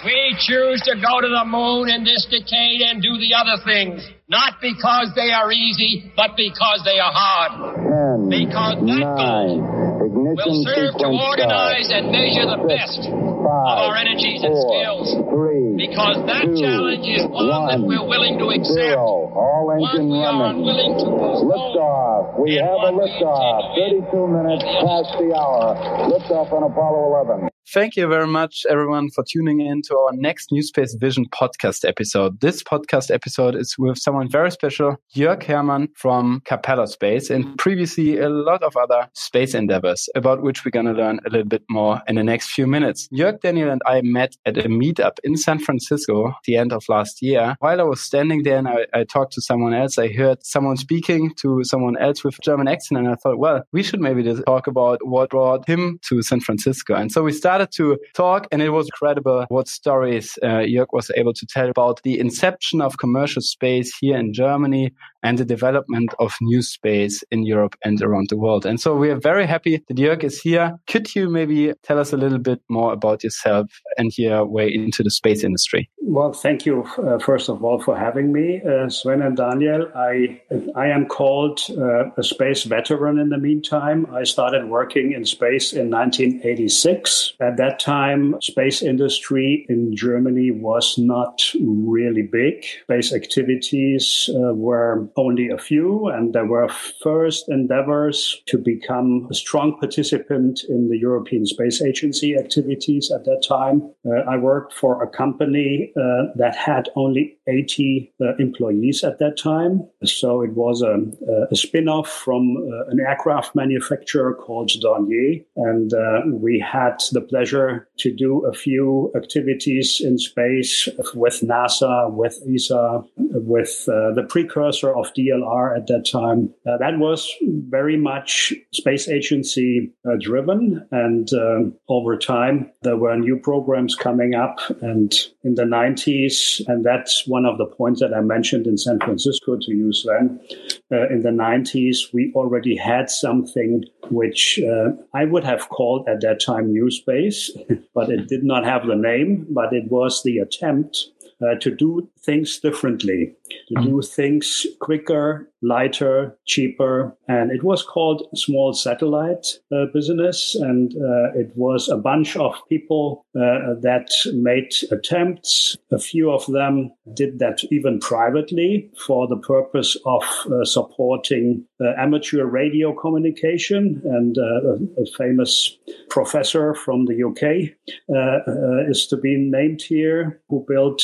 We choose to go to the moon in this decade and do the other things, not because they are easy, but because they are hard. Ten, because that nine, goal will serve to organize start. and measure the Six, best of our energies and skills. three, Because that two, challenge is one, that we're willing to accept. Zero. All One we are unwilling to postpone. Liftoff. We have a one liftoff. 32 minutes past the hour. Liftoff on Apollo 11. Thank you very much, everyone, for tuning in to our next New Space Vision podcast episode. This podcast episode is with someone very special, Jörg Hermann from Capella Space, and previously a lot of other space endeavors about which we're going to learn a little bit more in the next few minutes. Jörg, Daniel, and I met at a meetup in San Francisco at the end of last year. While I was standing there and I, I talked to someone else, I heard someone speaking to someone else with a German accent, and I thought, well, we should maybe just talk about what brought him to San Francisco. And so we started to talk, and it was incredible what stories uh, Jörg was able to tell about the inception of commercial space here in Germany and the development of new space in Europe and around the world. And so we are very happy that Jörg is here. Could you maybe tell us a little bit more about yourself and your way into the space industry? Well, thank you uh, first of all for having me, uh, Sven and Daniel. I I am called uh, a space veteran. In the meantime, I started working in space in 1986. At that time, space industry in Germany was not really big. Space activities uh, were only a few, and there were first endeavors to become a strong participant in the European Space Agency activities at that time. Uh, I worked for a company uh, that had only 80 uh, employees at that time. So it was a, a spin off from uh, an aircraft manufacturer called Dornier. And uh, we had the pleasure to do a few activities in space with NASA, with ESA, with uh, the precursor of DLR at that time. Uh, that was very much space agency uh, driven. And um, over time, there were new programs coming up. And in the 90s, and that's one of the points that I mentioned in San Francisco to use then, uh, in the 90s, we already had something which uh, I would have called at that time New Space, but it did not have the name, but it was the attempt uh, to do things differently, to do things quicker, lighter, cheaper. And it was called small satellite uh, business. And uh, it was a bunch of people uh, that made attempts. A few of them did that even privately for the purpose of uh, supporting uh, amateur radio communication. And uh, a, a famous professor from the UK is to be named here who built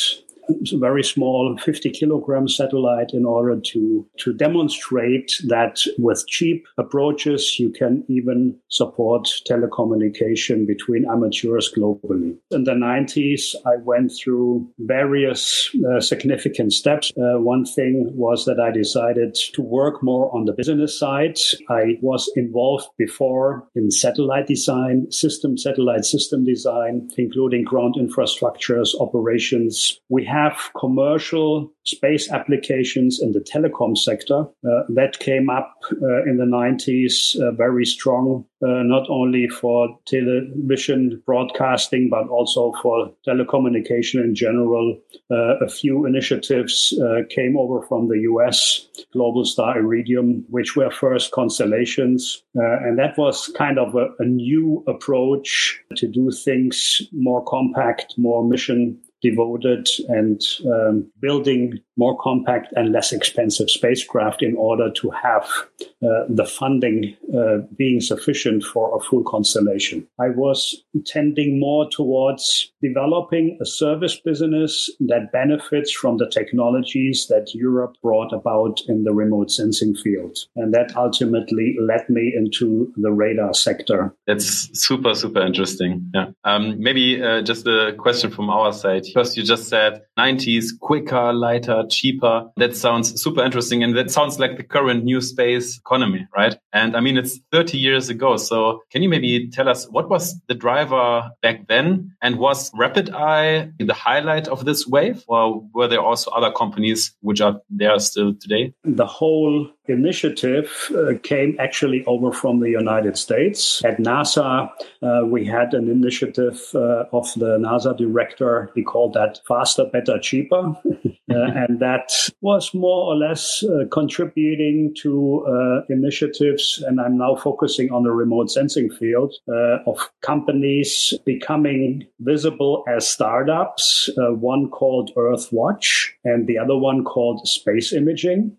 very small 50 kilogram satellite in order to, to demonstrate that with cheap approaches, you can even support telecommunication between amateurs globally. In the 90s, I went through various uh, significant steps. Uh, one thing was that I decided to work more on the business side. I was involved before in satellite design, system, satellite system design, including ground infrastructures, operations. We have commercial space applications in the telecom sector uh, that came up uh, in the 90s uh, very strong uh, not only for television broadcasting but also for telecommunication in general. Uh, a few initiatives came over from the US Globalstar Iridium which were first constellations. And that was kind of a, a new approach to do things more compact more mission devoted and um, building more compact and less expensive spacecraft in order to have uh, the funding uh, being sufficient for a full constellation. I was tending more towards developing a service business that benefits from the technologies that Europe brought about in the remote sensing field. And that ultimately led me into the radar sector. That's super, super interesting. Yeah. Um, maybe uh, just a question from our side. First, you just said 90s, quicker, lighter, cheaper. That sounds super interesting. And that sounds like the current new space economy, right? And I mean, it's 30 years ago. So can you maybe tell us what was the driver back then? And was RapidEye the highlight of this wave? Or were there also other companies which are there still today? The whole initiative uh, came actually over from the United States. At NASA, uh, we had an initiative uh, of the NASA director. He called that faster, better, cheaper. Uh, and that was more or less uh, contributing to uh, initiatives. And I'm now focusing on the remote sensing field of companies becoming visible as startups. one called Earthwatch and the other one called Space Imaging.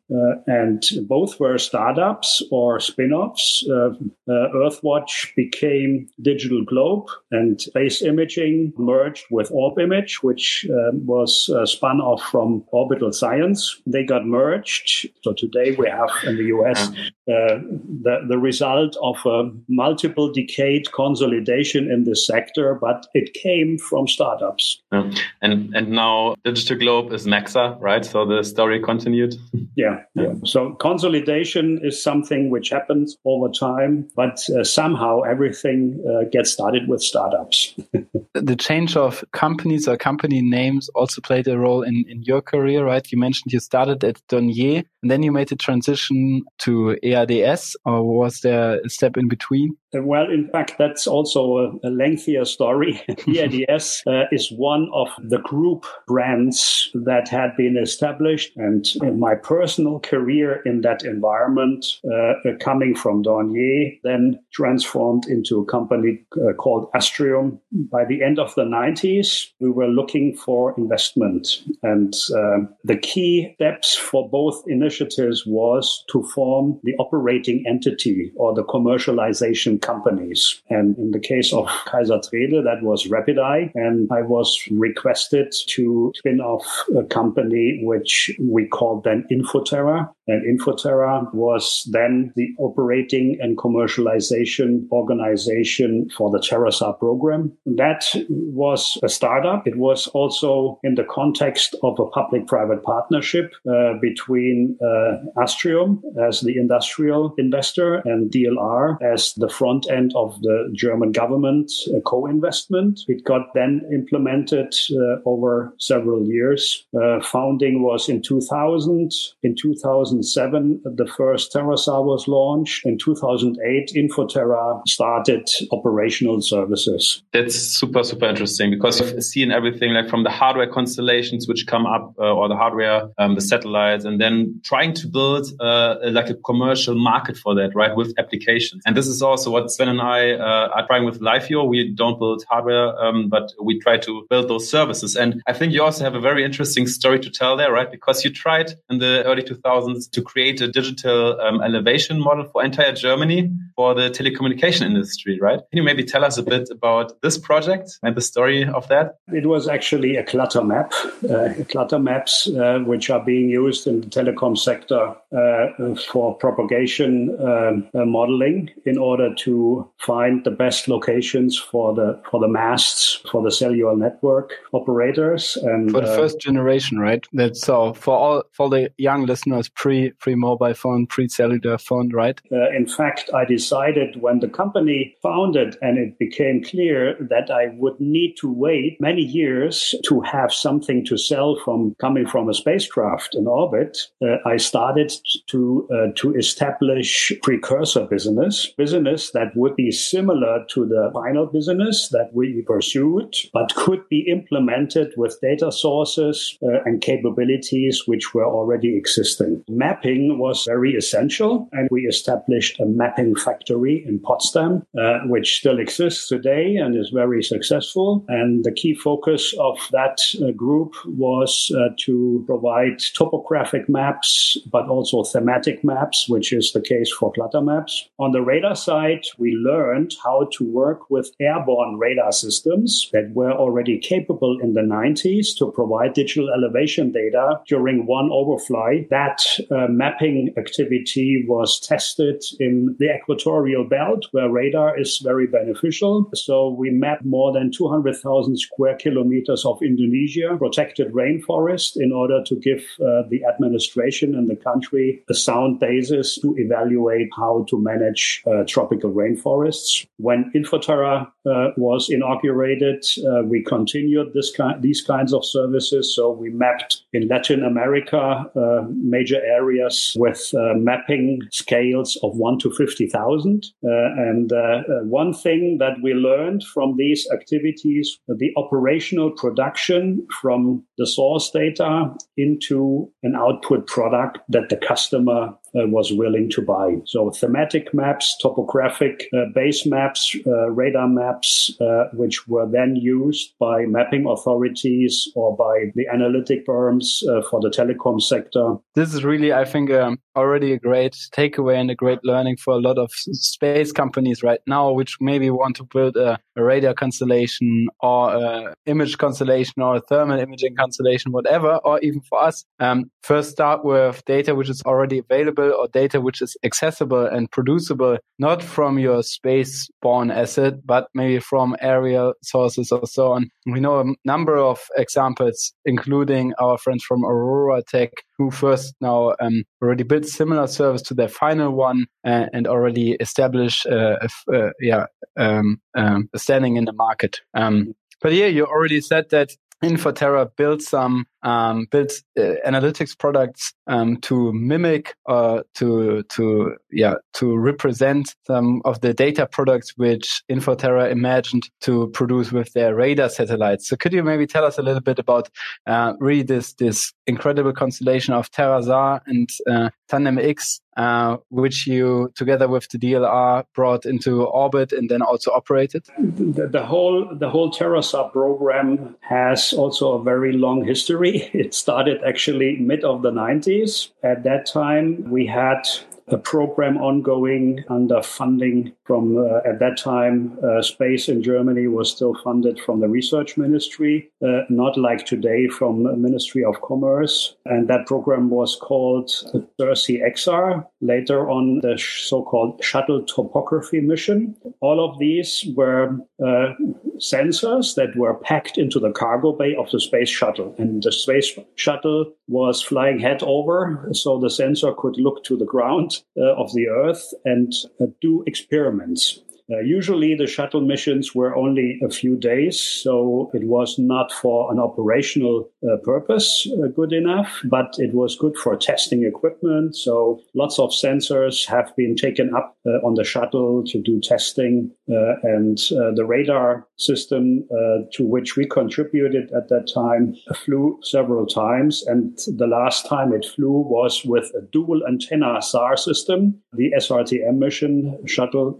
and both were startups or spin-offs. Uh, uh, Earthwatch became DigitalGlobe and Space Imaging merged with ORBIMAGE, which um, was uh, spun off from orbital science. They got merged. So today we have in the US uh, the, the result of a multiple decade consolidation in this sector, but it came from startups. Yeah. And and now DigitalGlobe is Maxar, right? So the story continued. Yeah, yeah. So consolidation is something which happens over time, but uh, somehow everything uh, gets started with startups. the change of companies or company names also played a role in, in your career, right? You mentioned you started at Dornier and then you made the transition to EADS, or was there a step in between? Well, in fact, that's also a, a lengthier story. EADS uh, is one of the group brands that had been established. And in my personal career in that environment, uh, coming from Dornier, then transformed into a company uh, called Astrium. By the end of the 90s, we were looking for investment. And uh, the key steps for both initiatives was to form the operating entity or the commercialization companies. And in the case of Kayser-Threde, that was RapidEye. And I was requested to spin off a company which we called then Infoterra. And Infoterra was then the operating and commercialization organization for the TerraSAR program. That was a startup. It was also in the context of a public private partnership uh, between uh, Astrium as the industrial investor and DLR as the front end of the German government uh, co investment. It got then implemented uh, over several years. Uh, founding was in 2000. In 2000, 2007, the first TerraSAR was launched. In 2008, Infoterra started operational services. That's super, super interesting because you've seen everything like from the hardware constellations which come up uh, or the hardware, um, the satellites, and then trying to build uh, like a commercial market for that, right, with applications. And this is also what Sven and I uh, are trying with LiveEO. We don't build hardware, um, but we try to build those services. And I think you also have a very interesting story to tell there, right? Because you tried in the early 2000s to create a digital um, elevation model for entire Germany for the telecommunication industry, right? Can you maybe tell us a bit about this project and the story of that? It was actually a clutter map, uh, clutter maps, uh, which are being used in the telecom sector uh, for propagation um, uh, modeling in order to find the best locations for the for the masts for the cellular network operators and for the uh, first generation, right? That's so for all for the young listeners pre pre mobile phone, pre cellular phone, right? Uh, in fact, I decided when the company founded and it became clear that I would need to wait many years to have something to sell from coming from a spacecraft in orbit. Uh, I started to uh, to establish precursor business, business that would be similar to the final business that we pursued, but could be implemented with data sources uh, and capabilities which were already existing mapping was very essential. And we established a mapping factory in Potsdam, uh, which still exists today and is very successful. And the key focus of that uh, group was uh, to provide topographic maps, but also thematic maps, which is the case for clutter maps. On the radar side, we learned how to work with airborne radar systems that were already capable in the 90s to provide digital elevation data during one overfly. That uh, mapping activity was tested in the equatorial belt where radar is very beneficial. So we mapped more than 200,000 square kilometers of Indonesia, protected rainforest in order to give uh, the administration and the country a sound basis to evaluate how to manage uh, tropical rainforests. When Infoterra uh, was inaugurated, uh, we continued this ki- these kinds of services. So we mapped in Latin America uh, major areas areas with uh, mapping scales of 1 to 50,000. Uh, and uh, uh, one thing that we learned from these activities, the operational production from the source data into an output product that the customer uh, was willing to buy. So thematic maps, topographic uh, base maps, uh, radar maps, uh, which were then used by mapping authorities or by the analytic firms uh, for the telecom sector. This is really, I think, um, already a great takeaway and a great learning for a lot of space companies right now, which maybe want to build a, a radar constellation or a image constellation or a thermal imaging constellation, whatever, or even for us, um, first start with data which is already available or data which is accessible and producible, not from your space born asset, but maybe from aerial sources or so on. We know a number of examples, including our friends from Aurora Tech, who first now um, already built similar service to their final one and already established, uh, uh, yeah, um, um, standing in the market. Um, but yeah, you already said that Infoterra built some um, built uh, analytics products um, to mimic uh, to to yeah to represent some of the data products which Infoterra imagined to produce with their radar satellites. So could you maybe tell us a little bit about uh, really this this incredible constellation of TerraSAR and uh, TanDEM-X uh, which you, together with the DLR, brought into orbit and then also operated? The, the whole the whole TerraSAR program has also a very long history. It started actually mid of the 90s. At that time, we had a program ongoing under funding from uh, at that time uh, space in germany was still funded from the research ministry uh, not like today from the ministry of commerce. And that program was called the SIR-C/X-SAR later on the so-called shuttle topography mission. All of these were uh, sensors that were packed into the cargo bay of the space shuttle. And the space shuttle was flying head over so the sensor could look to the ground uh, of the Earth and uh, do experiments. Uh, usually, the shuttle missions were only a few days, so it was not for an operational uh, purpose uh, good enough, but it was good for testing equipment. So, lots of sensors have been taken up uh, on the shuttle to do testing, and uh, the radar system to which we contributed at that time flew several times. And the last time it flew was with a dual antenna SAR system, the SRTM mission, Shuttle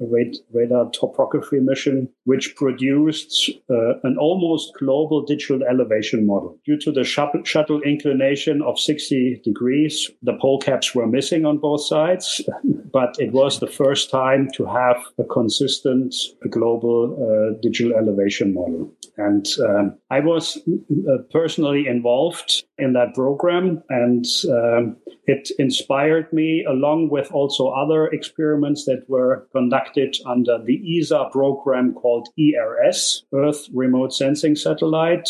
Radar topography mission, which produced uh, an almost global digital elevation model. Due to the shuttle inclination of 60 degrees, the pole caps were missing on both sides, but it was the first time to have a consistent global uh, digital elevation model. And um, I was uh, personally involved in that program, and um, it inspired me, along with also other experiments that were conducted under the ESA program called ERS, Earth Remote Sensing Satellite,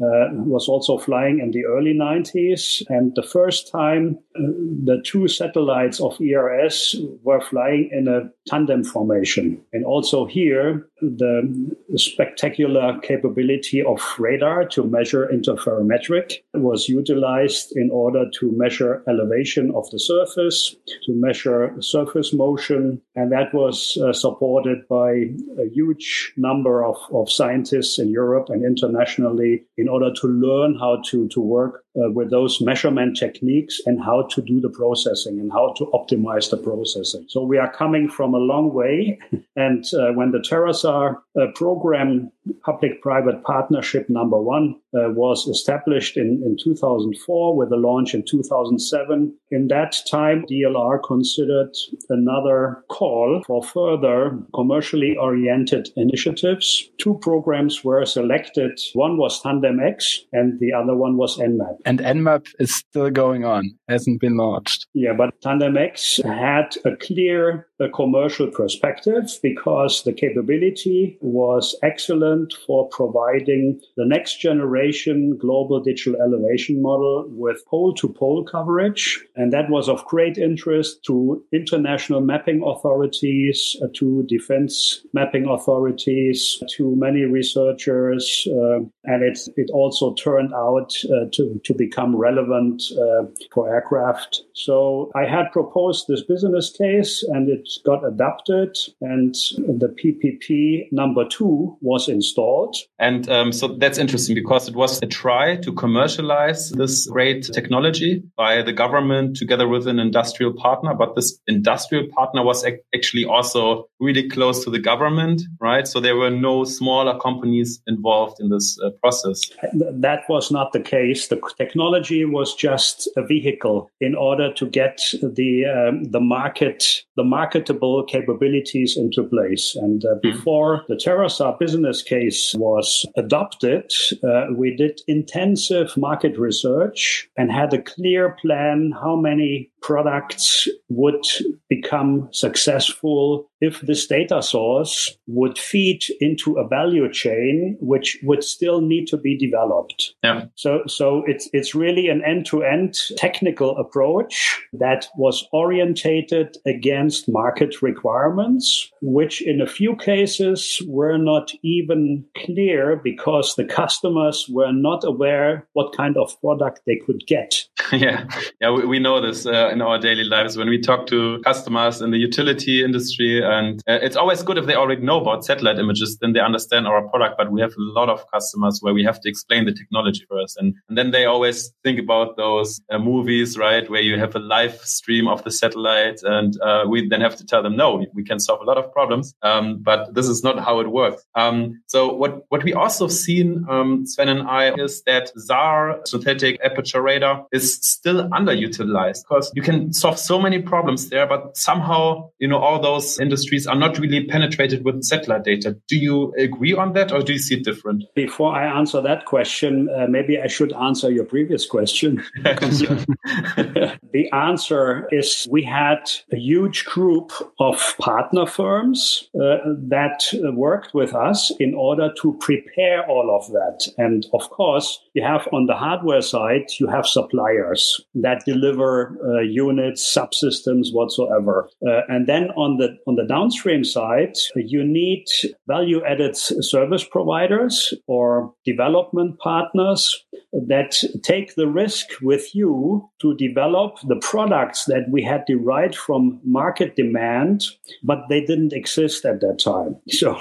uh, was also flying in the early 90s. And the first time uh, the two satellites of ERS were flying in a tandem formation. And also here, the spectacular capability of radar to measure interferometric was utilized in order to measure elevation of the surface, to measure surface motion. And that was uh, supported by a huge number of, of scientists in Europe and internationally in order to learn how to, to work uh, with those measurement techniques and how to do the processing and how to optimize the processing. So we are coming from a long way. And uh, when the TerraSAR uh, program, public-private partnership number one, uh, was established in, in 2004 with a launch in 2007, in that time, DLR considered another call for further commercially oriented initiatives. Two programs were selected. One was TanDEM-X and the other one was EnMAP. And EnMAP is still going on, hasn't been launched. Yeah, but TanDEM-X had a clear a commercial perspective because the capability was excellent For providing the next generation global digital elevation model with pole to pole coverage. And that was of great interest to international mapping authorities, uh, to defense mapping authorities, to many researchers. Uh, and it, it also turned out uh, to, to become relevant uh, for aircraft. So I had proposed this business case and it got adopted and the PPP number two was installed. And um, so that's interesting because it was a try to commercialize this great technology by the government together with an industrial partner. But this industrial partner was ac- actually also really close to the government, right? So there were no smaller companies involved in this uh, process. That was not the case. The technology was just a vehicle in order to get the um, the market the marketable capabilities into place. And uh, hmm. before the TerraSAR business case was adopted, uh, we did intensive market research and had a clear plan how many products would become successful if this data source would feed into a value chain which would still need to be developed. Yeah. So so it's it's really an end-to-end technical approach that was orientated against market requirements, which in a few cases were not even clear because the customers were not aware what kind of product they could get. yeah. Yeah, we, we know this uh, in our daily lives when we talk to customers in the utility industry and uh, it's always good if they already know about satellite images, then they understand our product. But we have a lot of customers where we have to explain the technology first. And, and then they always think about those uh, movies, right? Where you have a live stream of the satellite. And uh, we then have to tell them, no, we can solve a lot of problems. Um, but this is not how it works. Um, so what, what we also have seen, um, Sven and I, is that SAR, synthetic aperture radar, is still underutilized because you can solve so many problems there, but somehow, you know, all those industries are not really penetrated with satellite data. Do you agree on that or do you see it different? Before I answer that question, uh, maybe I should answer your previous question. the answer is we had a huge group of partner firms uh, that worked with us in order to prepare all of that. And of course, you have on the hardware side, you have suppliers that deliver uh, units, subsystems, whatsoever. Uh, and then on the on the downstream side, you need value added service providers or development partners that take the risk with you to develop the products that we had derived from market demand, but they didn't exist at that time. So,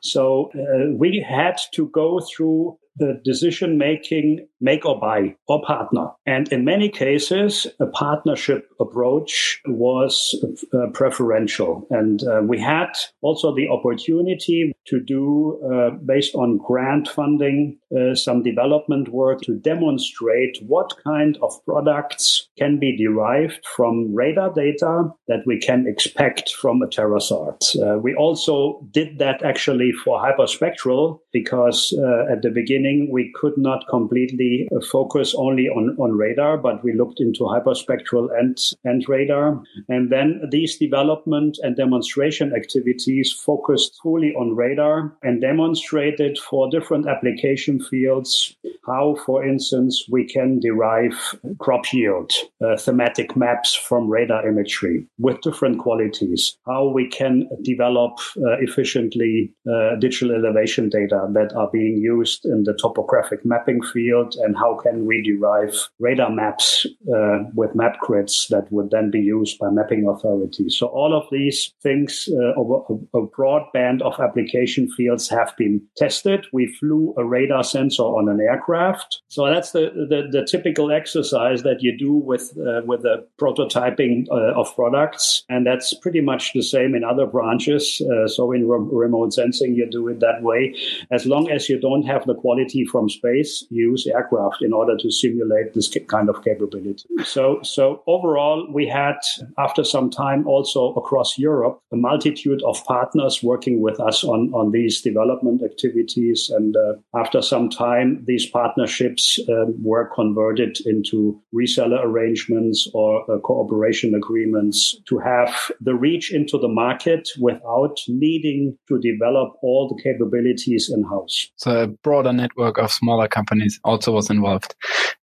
so uh, we had to go through the decision making make or buy or partner. And in many cases, a partnership approach was uh, preferential. And uh, we had also the opportunity to do, uh, based on grant funding, uh, some development work to demonstrate what kind of products can be derived from radar data that we can expect from a TerraSAR. Uh, we also did that actually for hyperspectral because uh, at the beginning we could not completely focus only on, on radar, but we looked into hyperspectral and, and radar. And then these development and demonstration activities focused fully on radar and demonstrated for different application fields how, for instance, we can derive crop yield, uh, thematic maps from radar imagery with different qualities, how we can develop uh, efficiently uh, digital elevation data that are being used in the topographic mapping field, and how can we derive radar maps uh, with map grids that would then be used by mapping authorities. So all of these things uh, over a broad band of application fields have been tested. We flew a radar sensor on an aircraft. So that's the, the, the typical exercise that you do with, uh, with the prototyping uh, of products. And that's pretty much the same in other branches. Uh, so in re- remote sensing, you do it that way. As long as you don't have the quality from space, use aircraft in order to simulate this kind of capability. So, so overall, we had, after some time, also across Europe, a multitude of partners working with us on, on these development activities. And uh, after some time, these partnerships um, were converted into reseller arrangements or uh, cooperation agreements to have the reach into the market without needing to develop all the capabilities in house. So a broader network of smaller companies also was involved.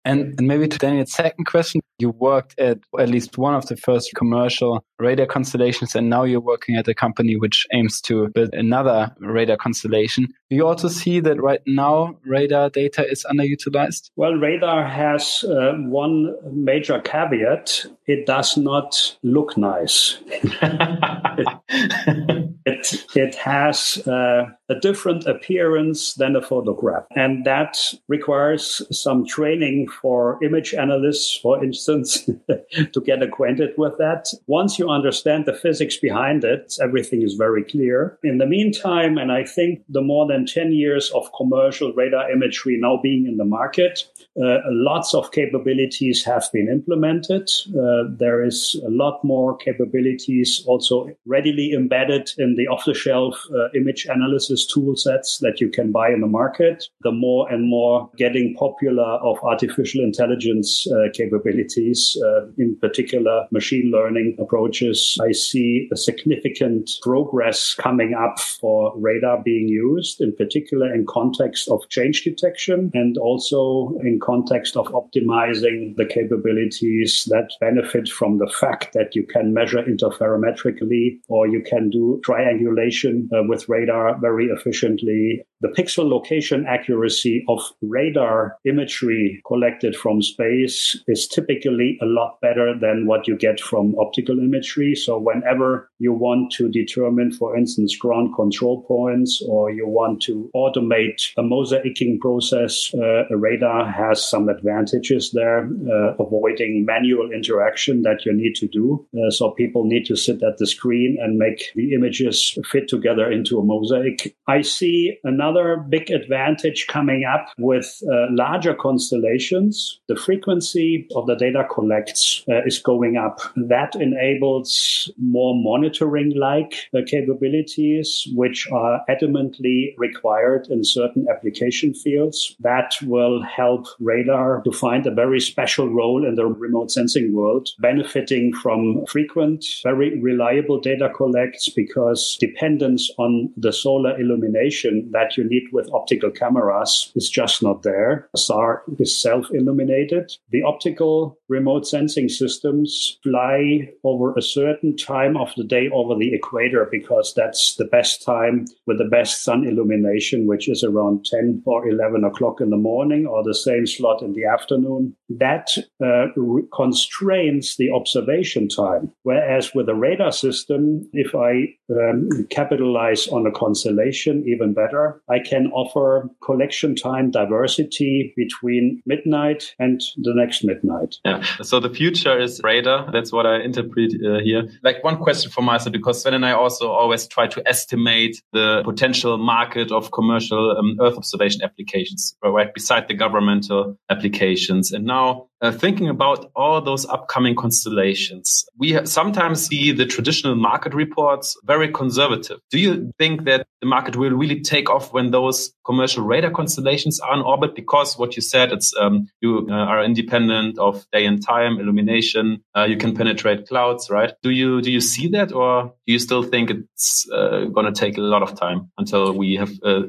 And, and maybe to Daniel's second question, you worked at at least one of the first commercial radar constellations, and now you're working at a company which aims to build another radar constellation. Do you also see that right now radar data is underutilized? Well, radar has uh, one major caveat it does not look nice. it, it has uh, a different appearance than a photograph. And that requires some training for image analysts, for instance, to get acquainted with that. Once you understand the physics behind it, everything is very clear. In the meantime, and I think the more than 10 years of commercial radar imagery now being in the market, uh, lots of capabilities have been implemented. Uh, there is a lot more capabilities also readily embedded in the off-the-shelf uh, image analysis tool sets that you can buy in the market. The more and more getting popular of artificial intelligence uh, capabilities, uh, in particular machine learning approaches, I see a significant progress coming up for radar being used, in particular in context of change detection and also in context of optimizing the capabilities that benefit from the fact that you can measure interferometrically or you can do triangulation uh, with radar very efficiently. The pixel location accuracy of radar imagery collected from space is typically a lot better than what you get from optical imagery. So whenever you want to determine, for instance, ground control points or you want to automate a mosaicing process, uh, a radar has some advantages there, uh, avoiding manual interaction that you need to do. Uh, so people need to sit at the screen and make the images fit together into a mosaic. I see another big advantage coming up with uh, larger constellations. The frequency of the data collects uh, is going up. That enables more monitoring like uh, capabilities, which are adamantly required in certain application fields. That will help radar to find a very special role in the remote sensing world, benefiting from frequent, very reliable data collects because dependence on the solar illumination that you need with optical cameras is just not there. SAR is self illuminated. The optical remote sensing systems fly over a certain time of the day over the equator because that's the best time with the best sun illumination, which is around 10 or 11 o'clock in the morning or the same slot in the afternoon. That uh, constrains the observation time. Whereas with a radar system, if I um, capitalize on a constellation even better, I can offer collection time diversity between midnight and the next midnight. Yeah. So the future is radar. That's what I interpret uh, here. Like one question for my side, because Sven and I also always try to estimate the potential market of commercial um, Earth observation applications, right beside the governmental applications. And now uh, thinking about all those upcoming constellations, we sometimes see the traditional market reports very conservative. Do you think that the market will really take off when those commercial radar constellations are in orbit? Because what you said, it's um, you uh, are independent of day and time illumination. Uh, you can penetrate clouds, right? Do you do you see that, or do you still think it's uh, going to take a lot of time until we have uh,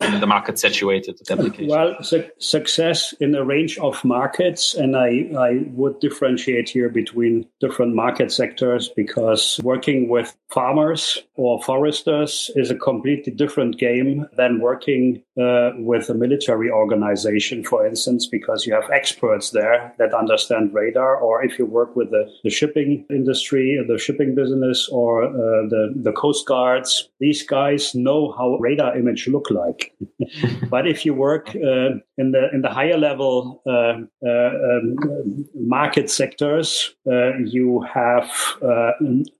the market saturated with applications? Well, su success in a range of markets and I, I would differentiate here between different market sectors because working with farmers or foresters is a completely different game than working uh, with a military organization, for instance, because you have experts there that understand radar. Or if you work with the, the shipping industry, the shipping business, or uh, the, the coast guards, these guys know how radar image look like. but if you work uh, in the in the higher level uh, uh, um, market sectors, uh, you have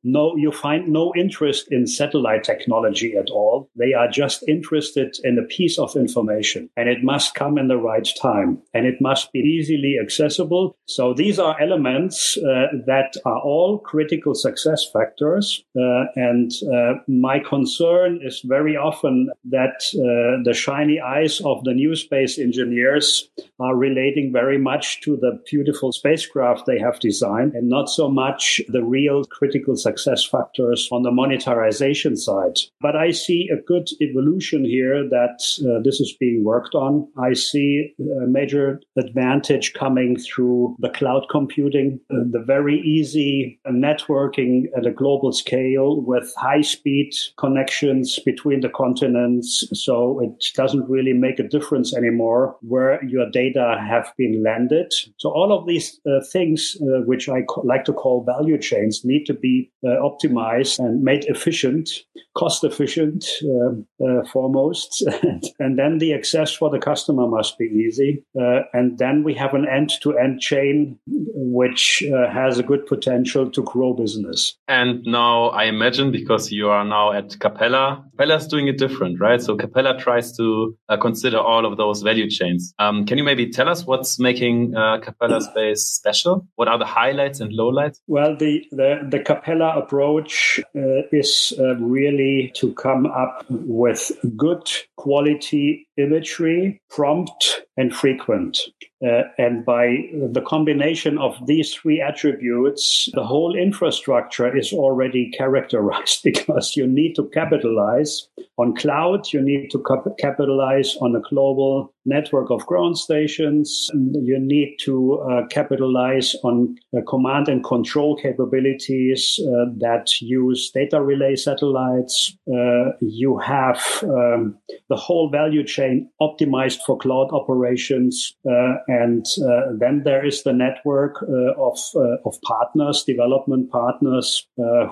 no you find no interest in satellite technology at all. They are just interested in a piece of of information and it must come in the right time and it must be easily accessible. So these are elements uh, that are all critical success factors. Uh, and uh, my concern is very often that uh, the shiny eyes of the new space engineers are relating very much to the beautiful spacecraft they have designed and not so much the real critical success factors on the monetarization side. But I see a good evolution here that uh, this is being worked on. I see a major advantage coming through the cloud computing, uh, the very easy networking at a global scale with high speed connections between the continents. So it doesn't really make a difference anymore where your data have been landed. So all of these uh, things, uh, which I co- like to call value chains, need to be uh, optimized and made efficient, cost efficient uh, foremost. and then the access for the customer must be easy. Uh, and then we have an end to end chain, which uh, has a good potential to grow business. And now I imagine because you are now at Capella, Capella is doing it different, right? So Capella tries to uh, consider all of those value chains. Um, can you maybe tell us what's making uh, Capella Space special? What are the highlights and lowlights? Well, the, the, the Capella approach uh, is uh, really to come up with good quality she imagery, prompt, and frequent. Uh, and by the combination of these three attributes, the whole infrastructure is already characterized because you need to capitalize on cloud, you need to cap- capitalize on a global network of ground stations, you need to uh, capitalize on uh, command and control capabilities uh, that use data relay satellites. Uh, you have um, the whole value chain optimized for cloud operations. Uh, and uh, then there is the network of, of partners, development partners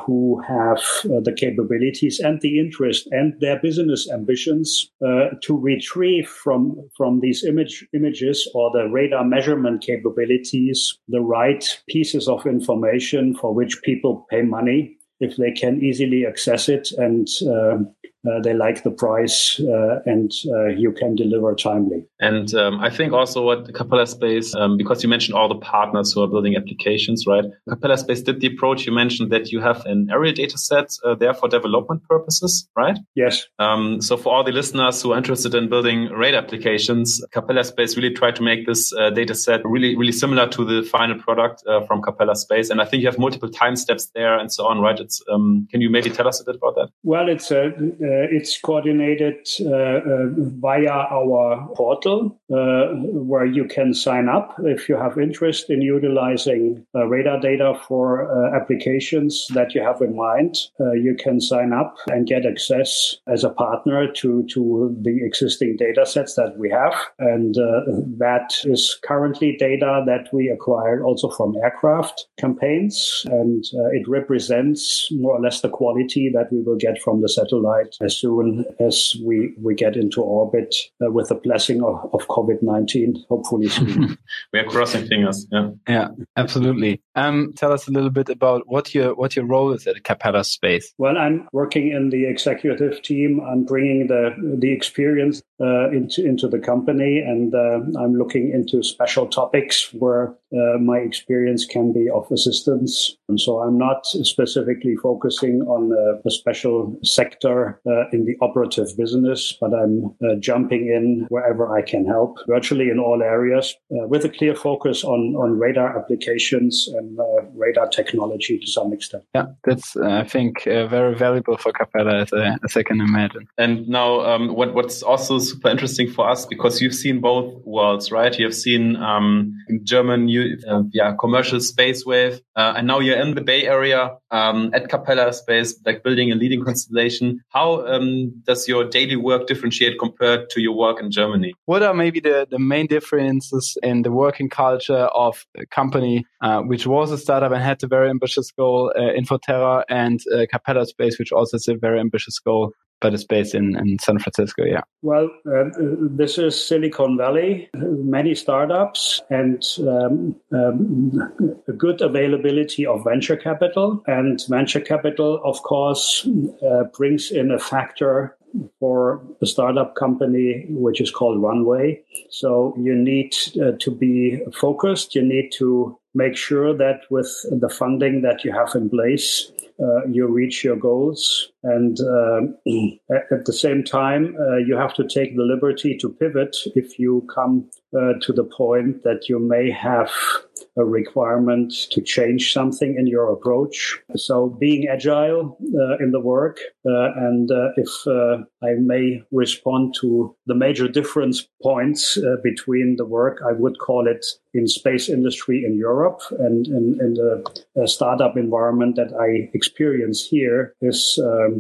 who have the capabilities and the interest and their business ambitions to retrieve from, from these image, images or the radar measurement capabilities the right pieces of information for which people pay money if they can easily access it and um, uh, they like the price uh, and uh, you can deliver timely. And um, I think also what Capella Space, um, because you mentioned all the partners who are building applications, right? Capella Space did the approach. You mentioned that you have an aerial data set uh, there for development purposes, right? Yes. Um, so for all the listeners who are interested in building radar applications, Capella Space really tried to make this uh, data set really, really similar to the final product uh, from Capella Space. And I think you have multiple time steps there and so on, right? It's, um, can you maybe tell us a bit about that? Well, it's a, uh, Uh, it's coordinated uh, uh, via our portal, uh, where you can sign up if you have interest in utilizing uh, radar data for applications that you have in mind. you can sign up and get access as a partner to to the existing data sets that we have, and that is currently data that we acquired also from aircraft campaigns, and it represents more or less the quality that we will get from the satellite as soon as we, we get into orbit uh, with the blessing of, of COVID 19, hopefully soon. we are crossing fingers. Yeah. Yeah, absolutely. Um, tell us a little bit about what your what your role is at Capella Space. Well, I'm working in the executive team. I'm bringing the the experience uh, into into the company, and uh, I'm looking into special topics where uh, my experience can be of assistance. And so I'm not specifically focusing on a, a special sector uh, in the operative business, but I'm uh, jumping in wherever I can help, virtually in all areas, uh, with a clear focus on on radar applications and radar technology to some extent. Yeah, that's I think very valuable for Capella, as I, as I can imagine. And now, um, what what's also super interesting for us because you've seen both worlds, right? You have seen um, German, uh, yeah, commercial space wave, uh, and now you're in the Bay Area um, at Capella Space, like building a leading constellation. How um, does your daily work differentiate compared to your work in Germany? What are maybe the, the main differences in the working culture of a company uh, which was a startup and had a very ambitious goal, uh, Infoterra, and uh, Capella Space, which also has a very ambitious goal but it's based in, in San Francisco. Yeah. Well, uh, this is Silicon Valley, many startups, and um, um, a good availability of venture capital. And venture capital, of course, uh, brings in a factor for a startup company which is called Runway. So you need uh, to be focused. You need to make sure that with the funding that you have in place, uh, you reach your goals. And uh, at the same time, uh, you have to take the liberty to pivot if you come uh, to the point that you may have a requirement to change something in your approach. So being agile uh, in the work, uh, and uh, if I may respond to the major difference points between the work, I would call it in space industry in Europe and in, in the startup environment that I experience here is um,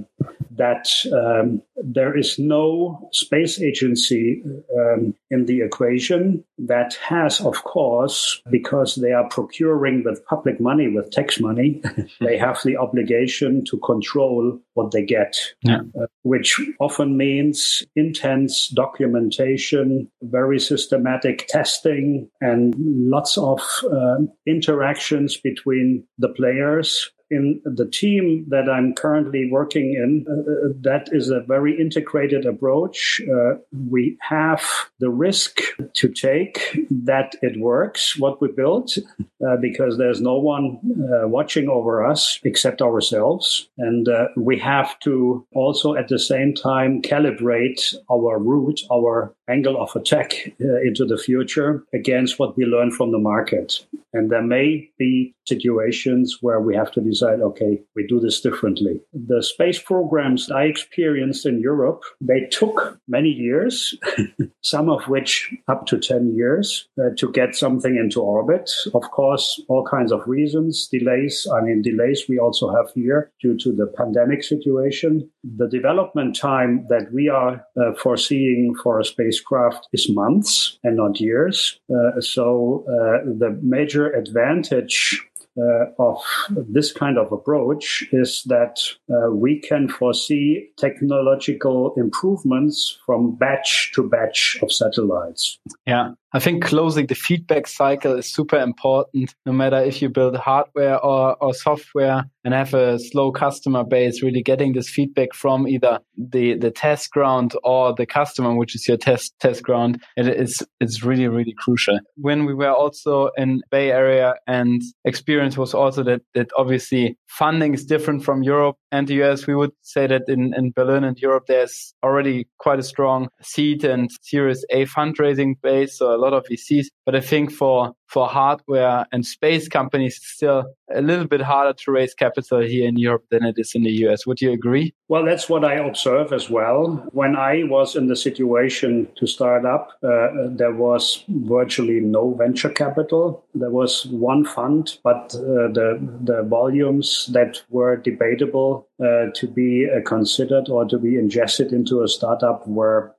that um, there is no space agency um, in the equation that has, of course, because they are procuring with public money, with tax money, they have the obligation to control what they get, yeah. uh, which often means intense documentation, very systematic testing, and lots of uh, interactions between the players in the team that I'm currently working in, uh, that is a very integrated approach. Uh, we have the risk to take that it works, what we built, uh, because there's no one uh, watching over us except ourselves. And uh, we have to also at the same time calibrate our route, our angle of attack uh, into the future against what we learn from the market. And there may be situations where we have to decide, okay, we do this differently. The space programs I experienced in Europe, they took many years, some of which up to 10 years uh, to get something into orbit. Of course, all kinds of reasons, delays. I mean, delays we also have here due to the pandemic situation. The development time that we are uh, foreseeing for a spacecraft is months and not years. Uh, so uh, the major advantage uh, of this kind of approach is that uh, we can foresee technological improvements from batch to batch of satellites. Yeah. I think closing the feedback cycle is super important, no matter if you build hardware or, or software and have a slow customer base, really getting this feedback from either the, the test ground or the customer, which is your test, test ground. It is, it's really, really crucial. When we were also in Bay Area and experience was also that, that obviously funding is different from Europe and the US. We would say that in, in Berlin and Europe, there's already quite a strong seed and series A fundraising base. So a lot of VCs. But I think for for hardware and space companies, it's still a little bit harder to raise capital here in Europe than it is in the US. Would you agree? Well, that's what I observe as well. When I was in the situation to start up, uh, there was virtually no venture capital. There was one fund, but uh, the the volumes that were debatable uh, to be uh, considered or to be ingested into a startup were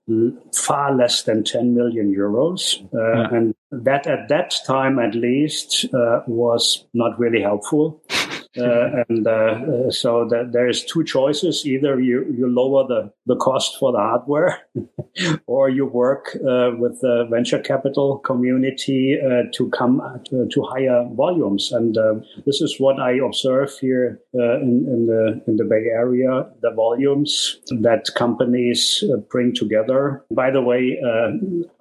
far less than 10 million euros. Uh, yeah. And that at that time, at least, uh, was not really helpful. Uh, and uh, so that there is two choices: either you, you lower the, the cost for the hardware, or you work uh, with the venture capital community uh, to come to, uh, to, higher volumes. And uh, this is what I observe here in, in, the in the Bay Area: the volumes that companies bring together. By the way,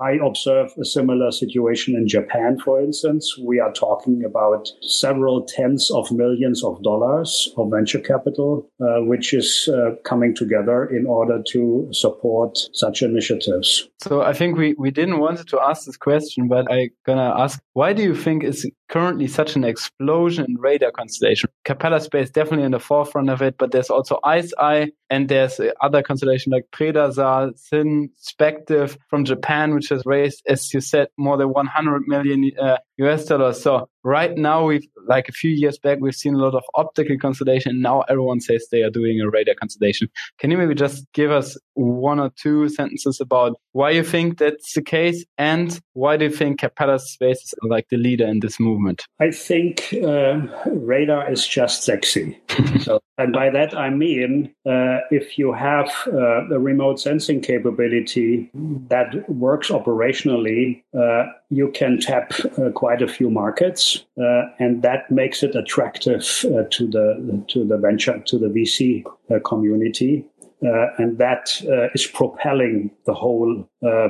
I observe a similar situation in Japan, for instance. We are talking about several tens of millions of dollars of venture capital, uh, which is uh, coming together in order to support such initiatives. So I think we, we didn't want to ask this question, but I'm going to ask, why do you think is currently such an explosion in radar constellation? Capella Space definitely in the forefront of it, but there's also ICEYE and there's other constellation like PredaSAR, Syn, Spective from Japan, which has raised, as you said, more than 100 million uh, US dollars. So right now we've like a few years back we've seen a lot of optical constellation now everyone says they are doing a radar constellation can you maybe just give us one or two sentences about why you think that's the case and why do you think capella space is like the leader in this movement? I think uh, radar is just sexy. So and by that i mean uh, if you have uh, a remote sensing capability that works operationally uh, you can tap uh, quite a few markets, uh, and that makes it attractive uh, to the to the venture to the VC uh, community. uh, and that uh, is propelling the whole uh,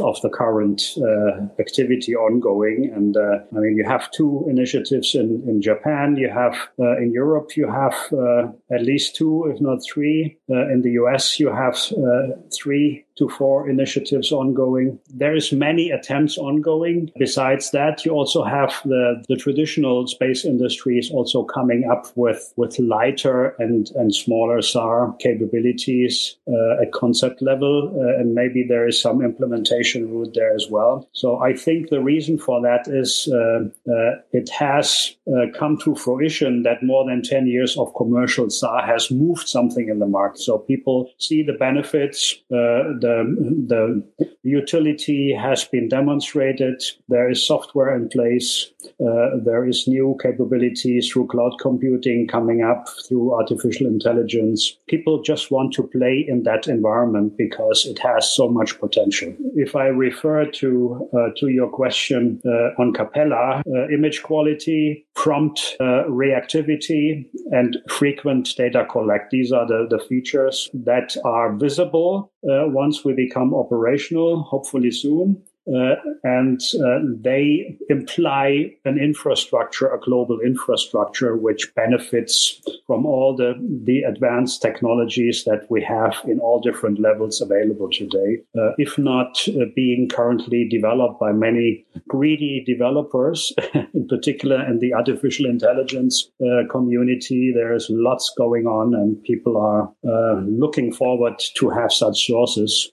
of the current uh, activity ongoing. And uh, I mean, you have two initiatives in, in Japan, you have uh, in Europe, you have at least two, if not three. in the US, you have three to four initiatives ongoing. There is many attempts ongoing. Besides that, you also have the, the traditional space industries also coming up with, with lighter and, and smaller SAR capabilities uh, at concept level. Uh, and maybe there is some implementation route there as well. So I think the reason for that is uh, uh it has uh, come to fruition that more than 10 years of commercial SAR has moved something in the market. So people see the benefits, uh, the, the utility has been demonstrated. There is software in place. Uh, there is new capabilities through cloud computing coming up through artificial intelligence. People just want to play in that environment because it has so much potential. If I refer to uh, to your question uh, on Capella, uh, image quality, prompt uh, reactivity, and frequent data collect. These are the, the features that are visible uh, once we become operational, hopefully soon. Uh, and uh, they imply an infrastructure, a global infrastructure, which benefits from all the, the advanced technologies that we have in all different levels available today. Uh, if not uh, being currently developed by many greedy developers, in particular in the artificial intelligence uh, community, there's lots going on and people are uh, looking forward to have such sources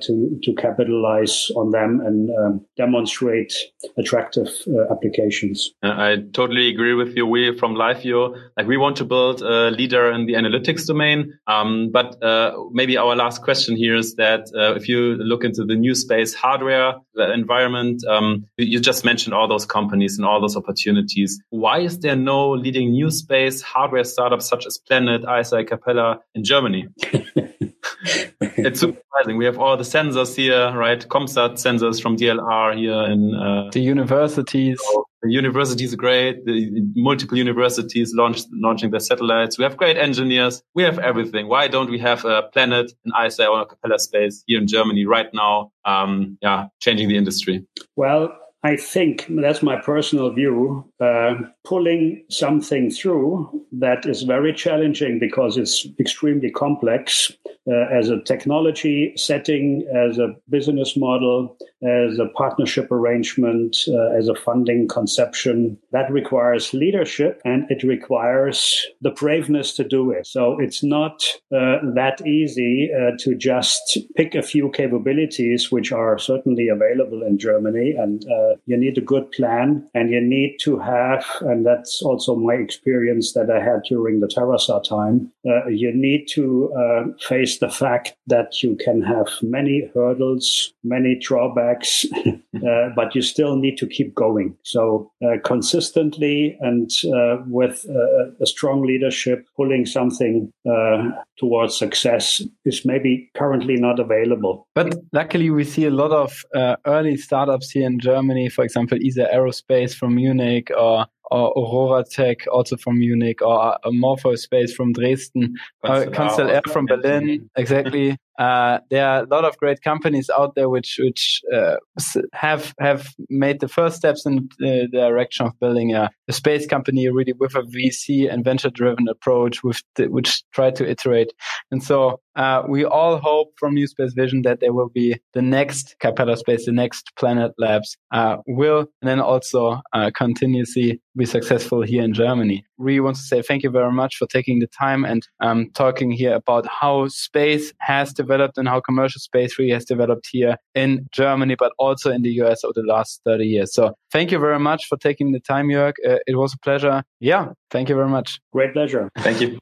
to, to capitalize on them and and um, demonstrate attractive uh, applications. I totally agree with you. We from LiveEO, like we want to build a leader in the analytics domain. Um, but uh, maybe our last question here is that uh, if you look into the new space hardware environment, um, you just mentioned all those companies and all those opportunities. Why is there no leading new space hardware startups such as Planet, ICEYE, Capella in Germany? it's surprising. We have all the sensors here, right? COMSAT sensors from DLR here in uh, the universities. the universities are great. The multiple universities launch, launching their satellites. We have great engineers. We have everything. Why don't we have a planet, an ICEYE or a Capella space here in Germany right now? Um, yeah, changing the industry. Well, I think that's my personal view. Uh, pulling something through that is very challenging because it's extremely complex uh, as a technology setting, as a business model, as a partnership arrangement, uh, as a funding conception. That requires leadership and it requires the braveness to do it. So it's not uh, that easy uh, to just pick a few capabilities, which are certainly available in Germany. And uh, you need a good plan and you need to have, and that's also my experience that I had during the TerraSAR time, uh, you need to face the fact that you can have many hurdles, many drawbacks, uh, but you still need to keep going. So uh, consistently and uh, with uh, a strong leadership, pulling something uh, towards success is maybe currently not available. But luckily, we see a lot of uh, early startups here in Germany. For example, Isar Aerospace from Munich or or OroraTech, also from Munich, or Morpheus Space from Dresden, Constellar Air from Berlin, exactly. Uh, there are a lot of great companies out there which which uh, have have made the first steps in the direction of building a, a space company really with a VC and venture driven approach, with the, which try to iterate. And so uh, we all hope from New Space Vision that there will be the next Capella Space, the next Planet Labs uh, will, and then also uh, continuously be successful here in Germany. We want to say thank you very much for taking the time and um, talking here about how space has developed and how commercial space really has developed here in Germany, but also in the US over the last 30 years. So thank you very much for taking the time, Jörg. Uh, it was a pleasure. Yeah, thank you very much. Great pleasure. Thank you.